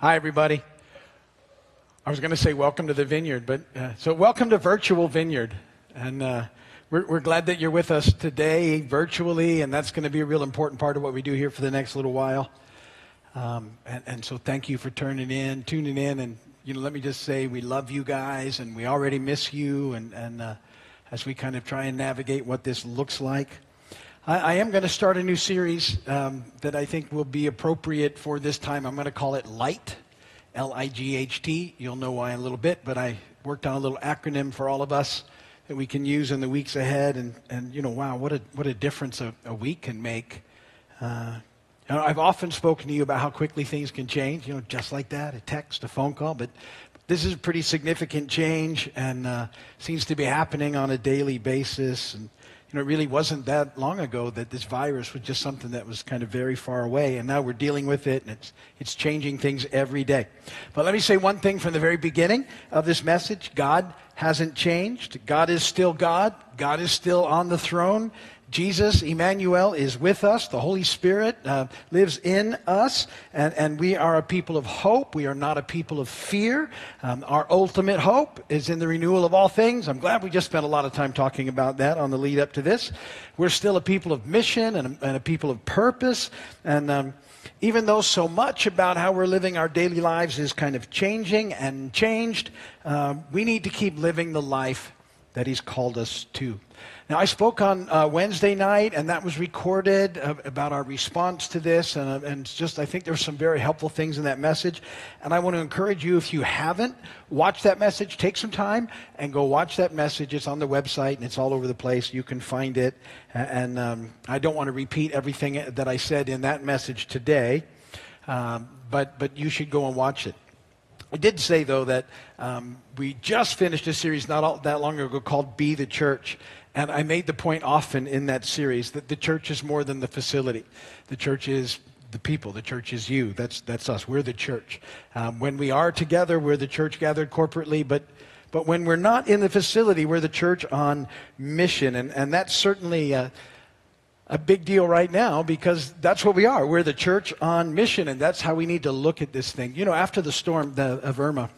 Hi, everybody. I was going to say welcome to the vineyard, but uh, so welcome to Virtual Vineyard. And uh, we're, we're glad that you're with us today virtually, and that's going to be a real important part of what we do here for the next little while. Um, and, and so thank you for turning in, tuning in, and you know, let me just say we love you guys, and we already miss you, and, and uh, as we kind of try and navigate what this looks like. I, I am going to start a new series um, that I think will be appropriate for this time. I'm going to call it Light, L I G H T. You'll know why in a little bit, but I worked on a little acronym for all of us that we can use in the weeks ahead. And, and you know, wow, what a, what a difference a, a week can make. Uh, I've often spoken to you about how quickly things can change, you know, just like that, a text, a phone call, but this is a pretty significant change and uh, seems to be happening on a daily basis. And, you know, it really wasn't that long ago that this virus was just something that was kind of very far away, and now we're dealing with it, and it's, it's changing things every day. But let me say one thing from the very beginning of this message God hasn't changed. God is still God, God is still on the throne, Jesus, Emmanuel, is with us. The Holy Spirit uh, lives in us, and, and we are a people of hope. We are not a people of fear. Um, our ultimate hope is in the renewal of all things. I'm glad we just spent a lot of time talking about that on the lead up to this. We're still a people of mission and a, and a people of purpose, and um, even though so much about how we're living our daily lives is kind of changing and changed, uh, we need to keep living the life that He's called us to. Now, I spoke on uh, Wednesday night, and that was recorded uh, about our response to this, and, uh, and just I think there's some very helpful things in that message. And I want to encourage you, if you haven't watched that message, take some time and go watch that message. It's on the website, and it's all over the place. You can find it. And um, I don't want to repeat everything that I said in that message today, um, but, but you should go and watch it. I did say, though, that um, we just finished a series not all, that long ago called Be the Church. And I made the point often in that series that the church is more than the facility. The church is the people. The church is you. That's, that's us. We're the church. Um, when we are together, we're the church gathered corporately, but, but when we're not in the facility, we're the church on mission. And, and that's certainly a, a big deal right now because that's what we are. We're the church on mission, and that's how we need to look at this thing. You know, after the storm the, of Irma,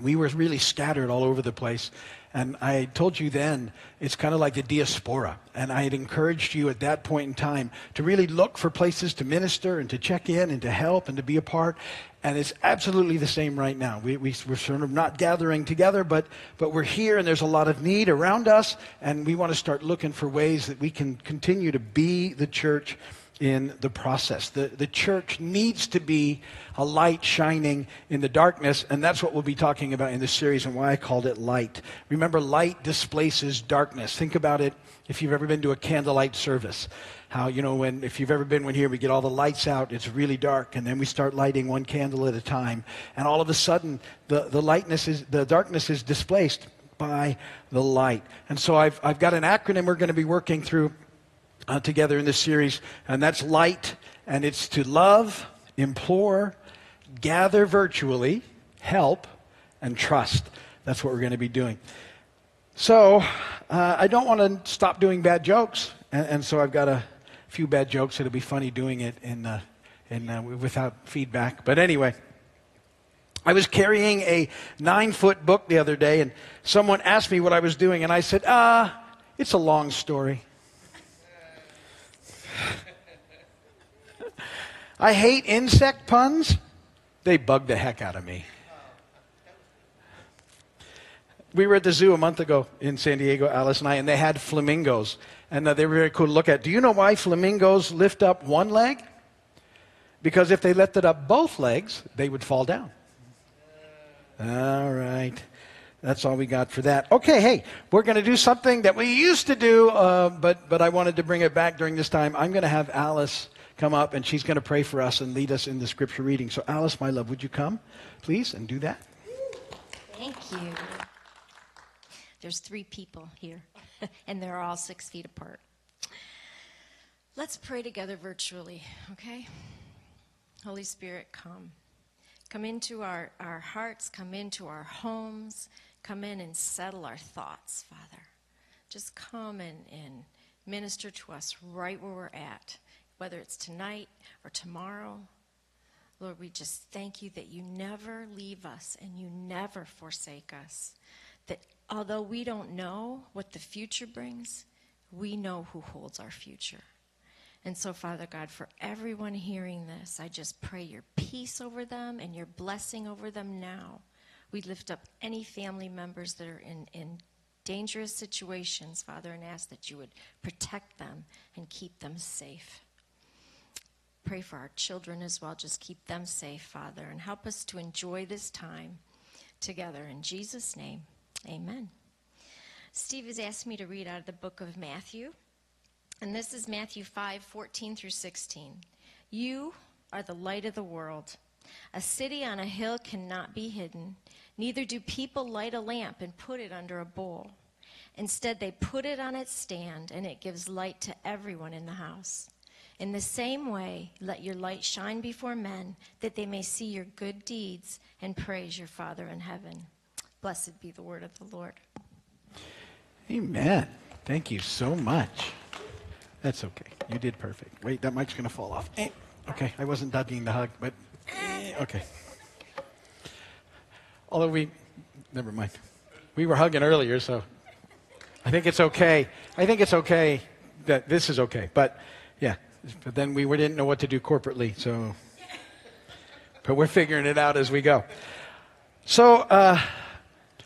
we were really scattered all over the place. And I told you then, it's kind of like the diaspora. And I had encouraged you at that point in time to really look for places to minister and to check in and to help and to be a part. And it's absolutely the same right now. We, we, are sort of not gathering together, but, but we're here and there's a lot of need around us. And we want to start looking for ways that we can continue to be the church in the process. The, the church needs to be a light shining in the darkness, and that's what we'll be talking about in this series and why I called it light. Remember, light displaces darkness. Think about it if you've ever been to a candlelight service. How, you know, when, if you've ever been when here, we get all the lights out, it's really dark, and then we start lighting one candle at a time, and all of a sudden, the, the lightness is, the darkness is displaced by the light. And so I've, I've got an acronym we're going to be working through uh, together in this series, and that's light, and it's to love, implore, gather virtually, help, and trust. That's what we're going to be doing. So uh, I don't want to stop doing bad jokes, and, and, so I've got a few bad jokes. It'll be funny doing it in, uh, in, uh, without feedback. But anyway. I was carrying a nine foot book the other day, and someone asked me what I was doing, and I said, Ah, it's a long story. I hate insect puns. They bug the heck out of me. We were at the zoo a month ago in San Diego, Alice and I, and they had flamingos. And uh, they were very cool to look at. Do you know why flamingos lift up one leg? Because if they lifted up both legs, they would fall down. All right. That's all we got for that. Okay, hey, we're going to do something that we used to do, uh, but, but I wanted to bring it back during this time. I'm going to have Alice come up and she's going to pray for us and lead us in the scripture reading. So, Alice, my love, would you come, please, and do that? Thank you. There's three people here, and they're all six feet apart. Let's pray together virtually, okay? Holy Spirit, come. Come into our, our hearts, come into our homes, come in and settle our thoughts, Father. Just come and, and minister to us right where we're at whether it's tonight or tomorrow. Lord, we just thank you that you never leave us and you never forsake us. That although we don't know what the future brings, we know who holds our future. And so, Father God, for everyone hearing this, I just pray your peace over them and your blessing over them now. We lift up any family members that are in, in dangerous situations, Father, and ask that you would protect them and keep them safe. Pray for our children as well. Just keep them safe, Father, and help us to enjoy this time together. In Jesus' name, amen. Steve has asked me to read out of the book of Matthew, and this is Matthew 5 14 through 16. You are the light of the world. A city on a hill cannot be hidden, neither do people light a lamp and put it under a bowl. Instead, they put it on its stand, and it gives light to everyone in the house. In the same way, let your light shine before men, that they may see your good deeds and praise your Father in heaven. Blessed be the word of the Lord. Amen. Thank you so much. That's okay. You did perfect. Wait, that mic's going to fall off. Eh. Okay, I wasn't ducking the hug, but eh, okay. Although we, never mind. We were hugging earlier, so I think it's okay. I think it's okay that this is okay. But yeah, but then we didn't know what to do corporately, so. But we're figuring it out as we go. So, uh,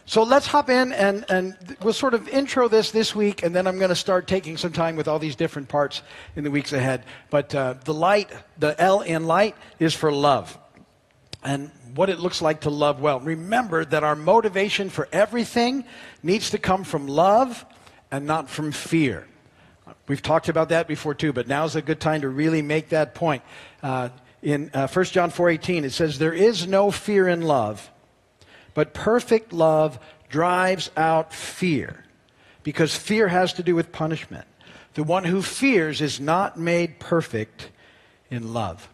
so let's hop in and, and we'll sort of intro this this week, and then I'm going to start taking some time with all these different parts in the weeks ahead. But uh, the light, the L in light, is for love. And what it looks like to love well. Remember that our motivation for everything needs to come from love and not from fear. We've talked about that before too, but now's a good time to really make that point. Uh, in uh, 1 John 4:18, it says, "There is no fear in love, but perfect love drives out fear, because fear has to do with punishment. The one who fears is not made perfect in love."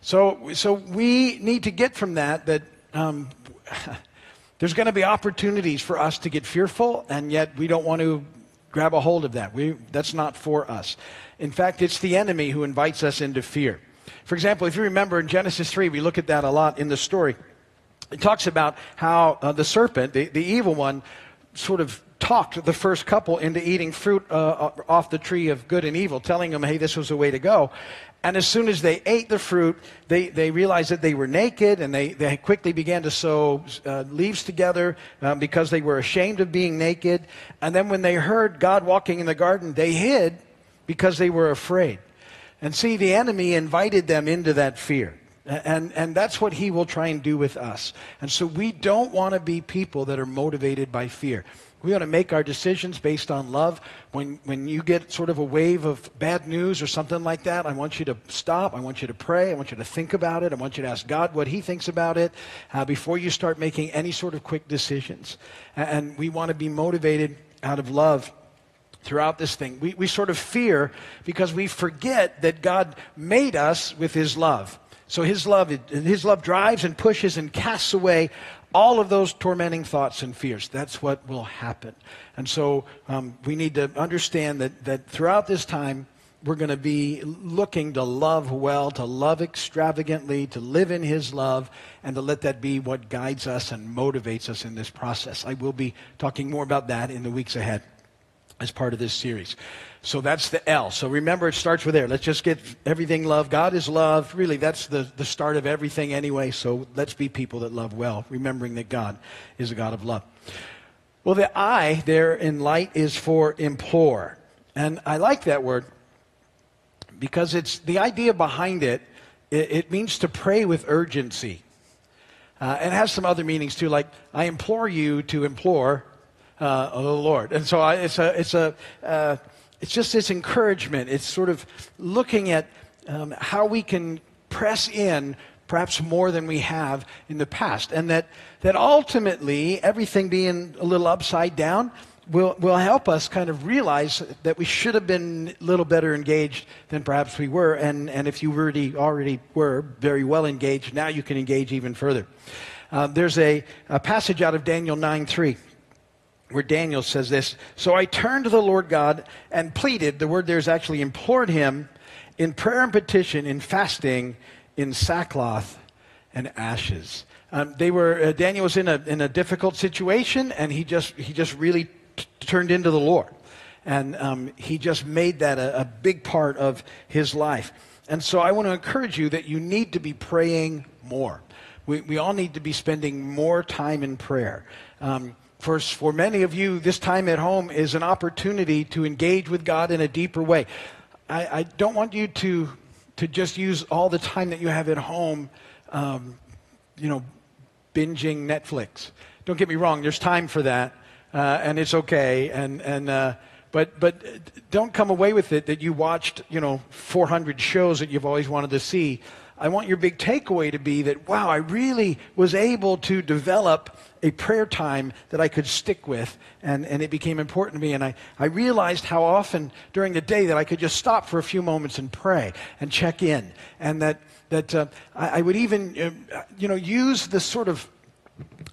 So, so we need to get from that that um, there's going to be opportunities for us to get fearful, and yet we don't want to grab a hold of that. We, that's not for us. In fact, it's the enemy who invites us into fear. For example, if you remember in Genesis 3, we look at that a lot in the story. It talks about how uh, the serpent, the, the evil one, sort of talked the first couple into eating fruit uh, off the tree of good and evil, telling them, hey, this was the way to go. And as soon as they ate the fruit, they, they realized that they were naked and they, they quickly began to sew uh, leaves together um, because they were ashamed of being naked. And then when they heard God walking in the garden, they hid because they were afraid. And see, the enemy invited them into that fear. And, and that's what he will try and do with us. And so we don't want to be people that are motivated by fear. We want to make our decisions based on love. When, when you get sort of a wave of bad news or something like that, I want you to stop. I want you to pray. I want you to think about it. I want you to ask God what He thinks about it uh, before you start making any sort of quick decisions. And we want to be motivated out of love throughout this thing. We, we sort of fear because we forget that God made us with His love. So His love, His love drives and pushes and casts away all of those tormenting thoughts and fears. That's what will happen. And so um, we need to understand that, that throughout this time, we're going to be looking to love well, to love extravagantly, to live in His love, and to let that be what guides us and motivates us in this process. I will be talking more about that in the weeks ahead as part of this series. So that's the L. So remember, it starts with there. Let's just get everything love. God is love. Really, that's the, the start of everything anyway. So let's be people that love well, remembering that God is a God of love. Well, the I there in light is for implore. And I like that word because it's the idea behind it, it, it means to pray with urgency. Uh, and it has some other meanings too, like, I implore you to implore uh, the Lord. And so I, it's a, it's a, uh, it's just this encouragement. It's sort of looking at um, how we can press in perhaps more than we have in the past. And that, that ultimately, everything being a little upside down will, will help us kind of realize that we should have been a little better engaged than perhaps we were. And, and if you already, already were very well engaged, now you can engage even further. Uh, there's a, a passage out of Daniel 9 3 where Daniel says this So I turned to the Lord God and pleaded, the word there is actually implored him in prayer and petition, in fasting, in sackcloth and ashes. Um, they were, uh, Daniel was in a, in a difficult situation, and he just, he just really t- turned into the Lord. And um, he just made that a, a big part of his life. And so I want to encourage you that you need to be praying more. We, we all need to be spending more time in prayer. Um, for, for many of you, this time at home is an opportunity to engage with God in a deeper way. I, I don't want you to, to just use all the time that you have at home, um, you know, binging Netflix. Don't get me wrong, there's time for that, uh, and it's okay. And, and, uh, but, but don't come away with it that you watched, you know, 400 shows that you've always wanted to see. I want your big takeaway to be that, wow, I really was able to develop a prayer time that I could stick with, and, and it became important to me. And I, I realized how often during the day that I could just stop for a few moments and pray and check in, and that, that uh, I, I, would even, uh, you know, use the sort of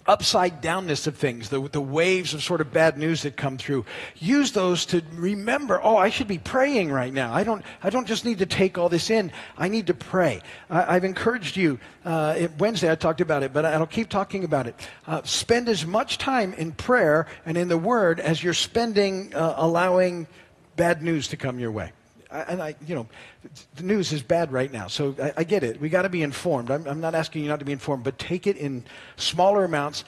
upside downness of things, the, the waves of sort of bad news that come through. Use those to remember, oh, I should be praying right now. I don't, I don't just need to take all this in. I need to pray. I, have encouraged you, uh, Wednesday I talked about it, but I'll keep talking about it. Uh, spend as much time in prayer and in the Word as you're spending uh, allowing bad news to come your way and I, you know, the news is bad right now, so I, I get it. We got to be informed. I'm, I'm not asking you not to be informed, but take it in smaller amounts,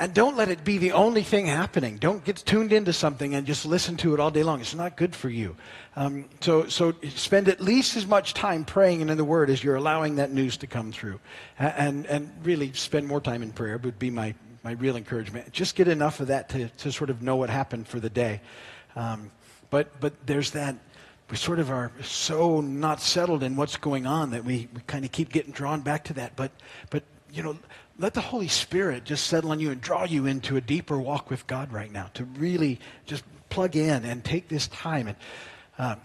and don't let it be the only thing happening. Don't get tuned into something and just listen to it all day long. It's not good for you. Um, so, so spend at least as much time praying and in the Word as you're allowing that news to come through, and and really spend more time in prayer would be my my real encouragement. Just get enough of that to to sort of know what happened for the day. Um, but but there's that we sort of are so not settled in what's going on that we, we kind of keep getting drawn back to that. But, but, you know, let the Holy Spirit just settle on you and draw you into a deeper walk with God right now to really just plug in and take this time. And, uh,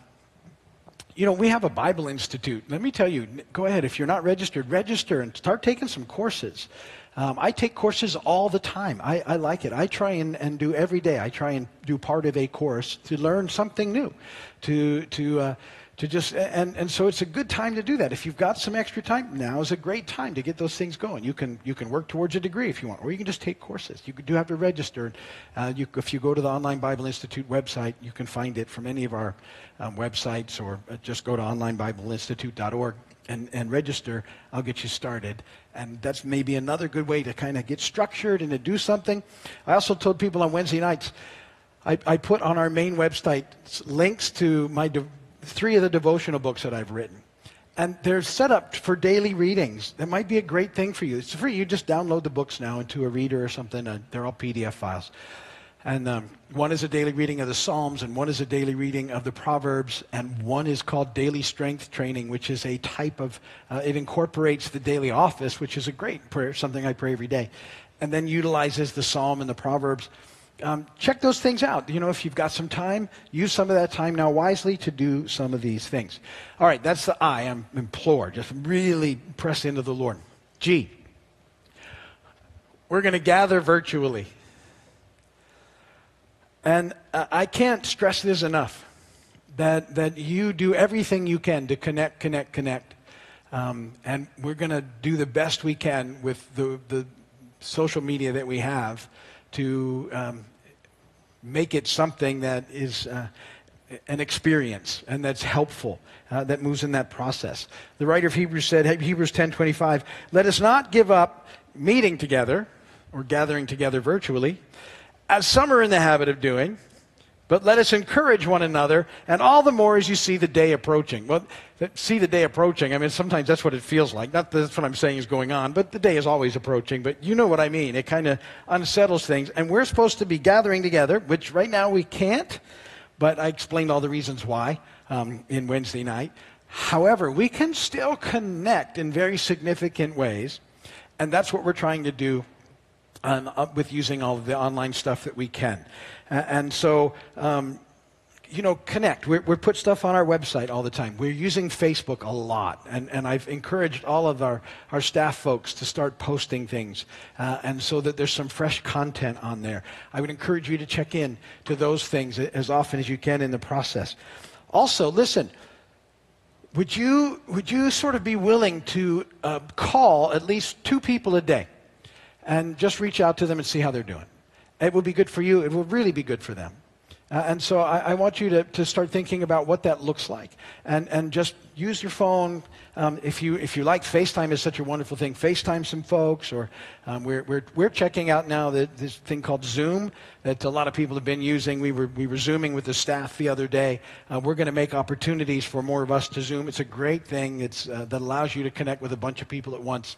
you know, we have a Bible Institute. Let me tell you, go ahead. If you're not registered, register and start taking some courses. Um, I take courses all the time. I, I like it. I try and, and, do every day. I try and do part of a course to learn something new, to, to, uh, to just, and, and so it's a good time to do that. If you've got some extra time, now is a great time to get those things going. You can, you can work towards a degree if you want, or you can just take courses. You do have to register. Uh, you, if you go to the Online Bible Institute website, you can find it from any of our um, websites, or uh, just go to onlinebibleinstitute.org and, and register, I'll get you started. And that's maybe another good way to kind of get structured and to do something. I also told people on Wednesday nights, I, I put on our main website links to my three of the devotional books that I've written. And they're set up for daily readings. That might be a great thing for you. It's free. You just download the books now into a reader or something. They're all PDF files. And um, one is a daily reading of the Psalms, and one is a daily reading of the Proverbs, and one is called Daily Strength Training, which is a type of, uh, it incorporates the daily office, which is a great prayer, something I pray every day, and then utilizes the Psalm and the Proverbs. Um, check those things out. You know, if you've got some time, use some of that time now wisely to do some of these things. All right, that's the I. I'm implore. Just really press into the Lord. G. We're going to gather virtually. And I can't stress this enough that, that you do everything you can to connect, connect, connect. Um, and we're going to do the best we can with the, the social media that we have to um, make it something that is uh, an experience and that's helpful, uh, that moves in that process. The writer of Hebrews said, Hebrews 10:25, "Let us not give up meeting together or gathering together virtually." as some are in the habit of doing, but let us encourage one another, and all the more as you see the day approaching. Well, see the day approaching. I mean, sometimes that's what it feels like. Not that's what I'm saying is going on, but the day is always approaching. But you know what I mean. It kind of unsettles things. And we're supposed to be gathering together, which right now we can't, but I explained all the reasons why um, in Wednesday night. However, we can still connect in very significant ways, and that's what we're trying to do um, with using all the online stuff that we can. and so, um, you know, connect. We're, we put stuff on our website all the time. We're using Facebook a lot. And, and I've encouraged all of our, our staff folks to start posting things. Uh, and so that there's some fresh content on there. I would encourage you to check in to those things as often as you can in the process. Also, listen, would you, would you sort of be willing to uh, call at least two people a day and just reach out to them and see how they're doing? It will be good for you. It will really be good for them. Uh, and so I, I, want you to, to start thinking about what that looks like. And, and just use your phone. Um, if, you, if you like, FaceTime is such a wonderful thing. FaceTime some folks. Or um, we're, we're, we're checking out now the, this thing called Zoom that a lot of people have been using. We were, we were Zooming with the staff the other day. Uh, we're going to make opportunities for more of us to Zoom. It's a great thing it's, uh, that allows you to connect with a bunch of people at once.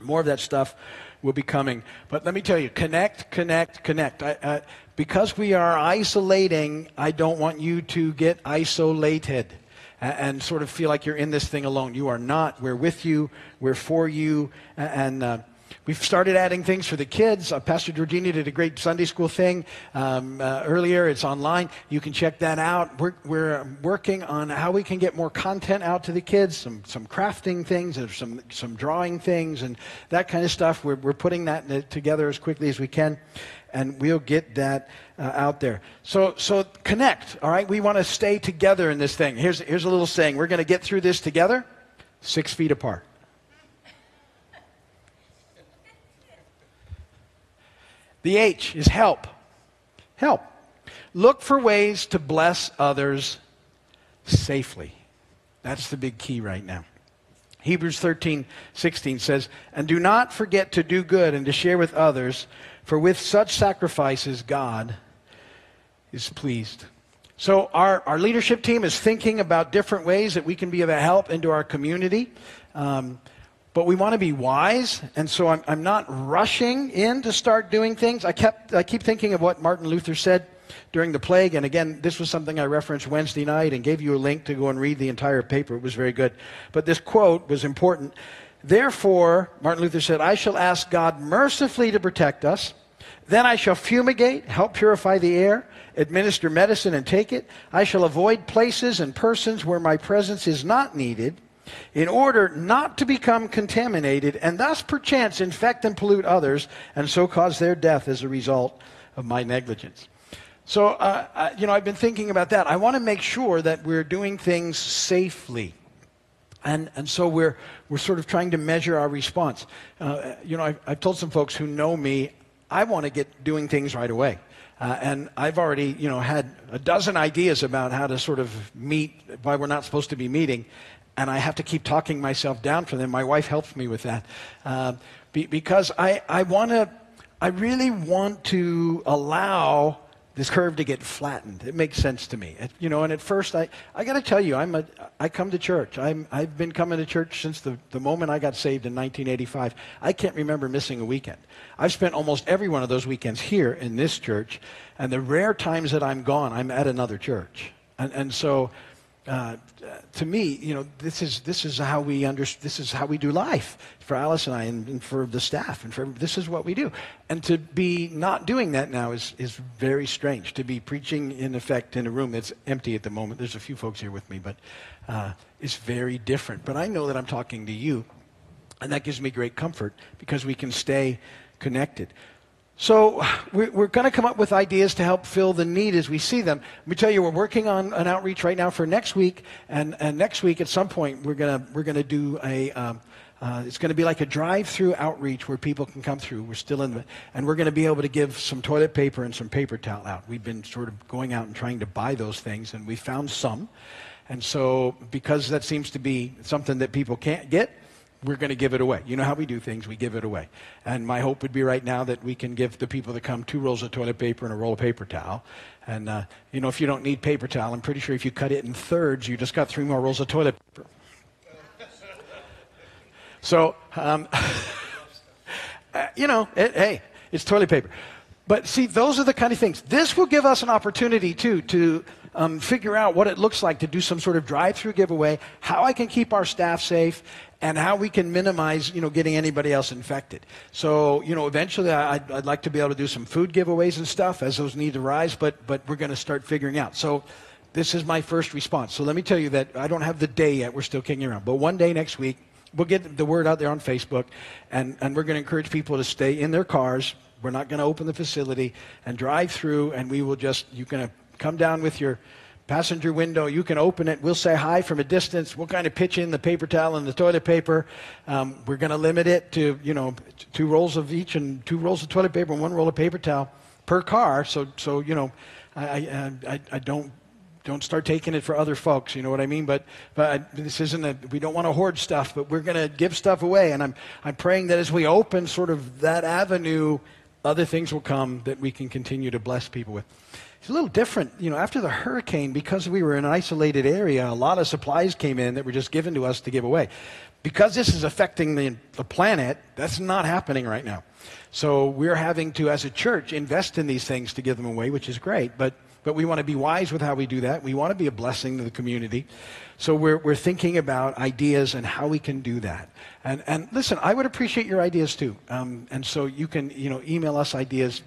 More of that stuff will be coming. But let me tell you, connect, connect, connect. I, because we are isolating, I don't want you to get isolated and, and, sort of feel like you're in this thing alone. You are not. We're with you. We're for you. And uh, We've started adding things for the kids. Uh, Pastor Georgina did a great Sunday school thing um, uh, earlier. It's online. You can check that out. We're, we're working on how we can get more content out to the kids, some, some crafting things, and some, some drawing things, and that kind of stuff. We're, we're putting that uh, together as quickly as we can, and we'll get that uh, out there. So, so connect, all right? We want to stay together in this thing. Here's, here's a little saying we're going to get through this together, six feet apart. The H is help. Help. Look for ways to bless others safely. That's the big key right now. Hebrews 13, 16 says, And do not forget to do good and to share with others, for with such sacrifices God is pleased. So, our, our leadership team is thinking about different ways that we can be of a help into our community. Um, but we want to be wise, and so I'm, I'm not rushing in to start doing things. I, kept, I keep thinking of what Martin Luther said during the plague, and again, this was something I referenced Wednesday night and gave you a link to go and read the entire paper. It was very good. But this quote was important. Therefore, Martin Luther said, I shall ask God mercifully to protect us. Then I shall fumigate, help purify the air, administer medicine and take it. I shall avoid places and persons where my presence is not needed in order not to become contaminated and thus perchance infect and pollute others and so cause their death as a result of my negligence. So, uh, you know, I've been thinking about that. I want to make sure that we're doing things safely. And, and so we're, we're sort of trying to measure our response. Uh, you know, I've, I've told some folks who know me, I want to get doing things right away. Uh, and I've already, you know, had a dozen ideas about how to sort of meet why we're not supposed to be meeting and I have to keep talking myself down from them. My wife helps me with that uh, be, because I, I want to, I really want to allow this curve to get flattened. It makes sense to me. It, you know, and at first, I, I got to tell you, I'm a, I come to church. I'm, I've been coming to church since the, the moment I got saved in 1985. I can't remember missing a weekend. I've spent almost every one of those weekends here in this church, and the rare times that I'm gone, I'm at another church. And, and so uh, to me, you know, this is this is how we under, this is how we do life for Alice and I, and, and, for the staff, and for this is what we do. And to be not doing that now is is very strange. To be preaching in effect in a room that's empty at the moment. There's a few folks here with me, but uh, it's very different. But I know that I'm talking to you, and that gives me great comfort because we can stay connected. So we're, going to come up with ideas to help fill the need as we see them. Let me tell you, we're working on an outreach right now for next week, and, and next week at some point we're going to we're going to do a. Um, uh, it's going to be like a drive-through outreach where people can come through. We're still in the, and we're going to be able to give some toilet paper and some paper towel out. We've been sort of going out and trying to buy those things, and we found some. And so, because that seems to be something that people can't get, we're going to give it away. You know how we do things, we give it away. And my hope would be right now that we can give the people that come two rolls of toilet paper and a roll of paper towel. And, uh, you know, if you don't need paper towel, I'm pretty sure if you cut it in thirds, you just got three more rolls of toilet paper. So, um, uh, you know, it, hey, it's toilet paper. But see, those are the kind of things. This will give us an opportunity, too, to um, figure out what it looks like to do some sort of drive-through giveaway, how I can keep our staff safe, and how we can minimize, you know, getting anybody else infected. So, you know, eventually I'd, I'd like to be able to do some food giveaways and stuff as those needs arise, but, but we're going to start figuring out. So this is my first response. So let me tell you that I don't have the day yet. We're still kicking around. But one day next week, we'll get the word out there on Facebook, and, and we're going to encourage people to stay in their cars. We're not going to open the facility and drive through, and we will just, you're going to come down with your passenger window. You can open it. We'll say hi from a distance. We'll kind of pitch in the paper towel and the toilet paper. Um, we're going to limit it to, you know, two rolls of each and two rolls of toilet paper and one roll of paper towel per car. So, so you know, I, I, I don't don't start taking it for other folks. You know what I mean? But, but this isn't a, we don't want to hoard stuff, but we're going to give stuff away. And I'm, I'm praying that as we open sort of that avenue, other things will come that we can continue to bless people with. It's a little different. You know, after the hurricane, because we were in an isolated area, a lot of supplies came in that were just given to us to give away. Because this is affecting the, the planet, that's not happening right now. So we're having to, as a church, invest in these things to give them away, which is great. But, but we want to be wise with how we do that. We want to be a blessing to the community. So we're, we're thinking about ideas and how we can do that. And, and listen, I would appreciate your ideas too. Um, and so you can, you know, email us ideas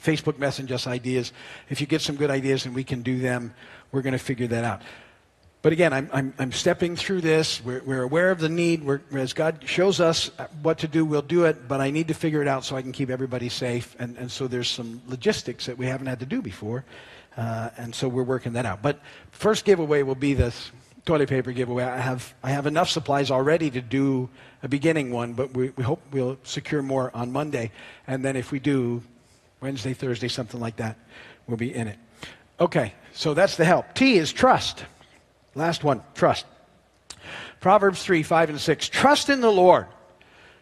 Facebook message us ideas. If you get some good ideas and we can do them, we're going to figure that out. But again, I'm, I'm, I'm stepping through this. We're, we're aware of the need. We're, as God shows us what to do, we'll do it. But I need to figure it out so I can keep everybody safe. And, and so there's some logistics that we haven't had to do before. Uh, and so we're working that out. But first giveaway will be this toilet paper giveaway. I have, I have enough supplies already to do a beginning one, but we, we hope we'll secure more on Monday. And then if we do, Wednesday, Thursday, something like that. We'll be in it. Okay, so that's the help. T is trust. Last one, trust. Proverbs 3, 5, and 6. Trust in the Lord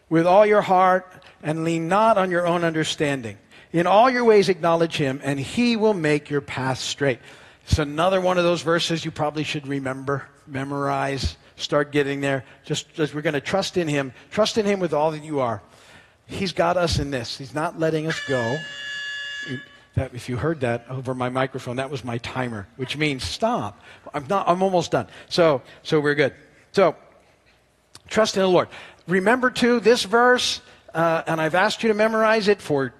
with all your heart and lean not on your own understanding. In all your ways acknowledge him, and he will make your path straight. It's another one of those verses you probably should remember, memorize, start getting there. Just, just we're going to trust in him. Trust in him with all that you are. He's got us in this. He's not letting us go. That, if you heard that over my microphone, that was my timer, which means stop. I'm not. I'm almost done. So, so we're good. So, trust in the Lord. Remember too this verse, uh, and I've asked you to memorize it for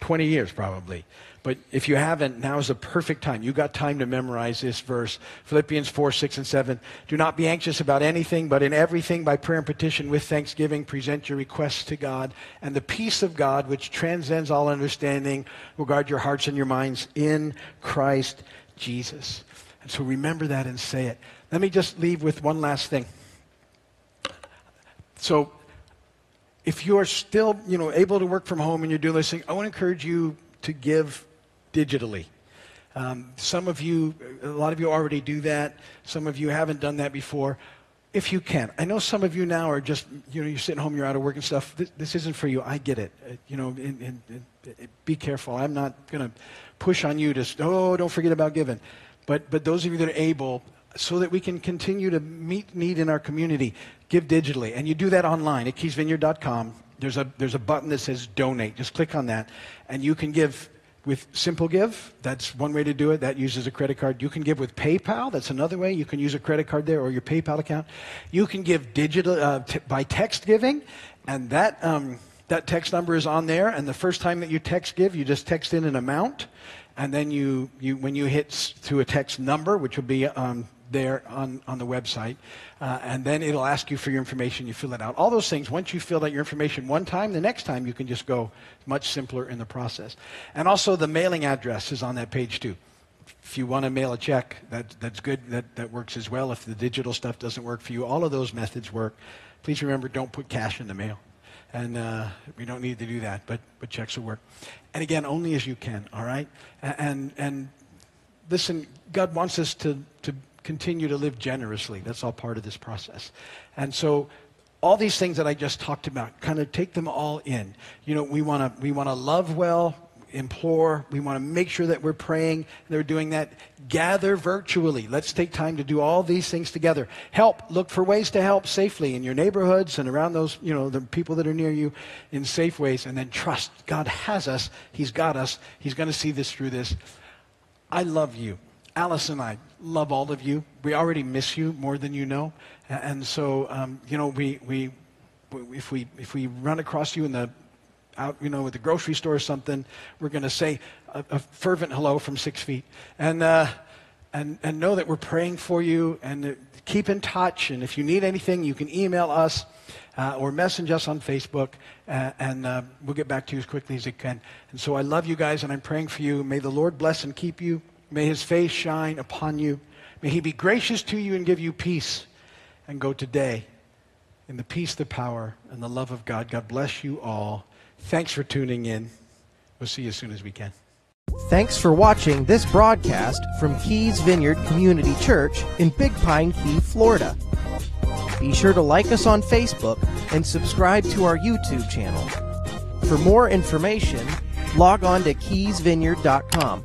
20 years probably. But if you haven't, now is the perfect time. You got time to memorize this verse. Philippians 4, 6, and 7. Do not be anxious about anything, but in everything, by prayer and petition, with thanksgiving, present your requests to God. And the peace of God, which transcends all understanding, will guard your hearts and your minds in Christ Jesus. And so remember that and say it. Let me just leave with one last thing. So, if you're still, you know, able to work from home and you're doing this thing, I want to encourage you to give digitally. Um, some of you, a lot of you already do that. Some of you haven't done that before. If you can, I know some of you now are just, you know, you're sitting home, you're out of work and stuff. This, this isn't for you. I get it. Uh, you know, in, in, in, be careful. I'm not going to push on you to, oh, don't forget about giving. But, but those of you that are able, so that we can continue to meet need in our community, give digitally. And you do that online at keysvineyard.com. There's a, there's a button that says donate. Just click on that. And you can give with Simple Give, that's one way to do it. That uses a credit card. You can give with PayPal. That's another way. You can use a credit card there or your PayPal account. You can give digital uh, t- by text giving, and that um, that text number is on there. And the first time that you text give, you just text in an amount, and then you, you when you hit to a text number, which will be um, there on, on the website. Uh, and then it'll ask you for your information. You fill it out. All those things, once you fill out your information one time, the next time you can just go much simpler in the process. And also the mailing address is on that page too. If you want to mail a check, that, that's good. That, that works as well. If the digital stuff doesn't work for you, all of those methods work. Please remember, don't put cash in the mail. And uh, we don't need to do that, but, but checks will work. And again, only as you can, all right? And, and listen, God wants us to, to continue to live generously. That's all part of this process. And so all these things that I just talked about, kind of take them all in. You know, we want to we want to love well, implore. We want to make sure that we're praying. They're doing that. Gather virtually. Let's take time to do all these things together. Help. Look for ways to help safely in your neighborhoods and around those, you know, the people that are near you in safe ways. And then trust. God has us. He's got us. He's going to see this through this. I love you. Alice and I love all of you. We already miss you more than you know. And so, um, you know, we, we, if, we, if we run across you in the, out, you know, at the grocery store or something, we're going to say a, a, fervent hello from six feet. And, uh, and, and know that we're praying for you and uh, keep in touch. And if you need anything, you can email us uh, or message us on Facebook, and uh, we'll get back to you as quickly as we can. And so I love you guys, and I'm praying for you. May the Lord bless and keep you. May his face shine upon you. May he be gracious to you and give you peace. And go today in the peace, the power, and the love of God. God bless you all. Thanks for tuning in. We'll see you as soon as we can. Thanks for watching this broadcast from Keys Vineyard Community Church in Big Pine Key, Florida. Be sure to like us on Facebook and subscribe to our YouTube channel. For more information, log on to keysvineyard.com.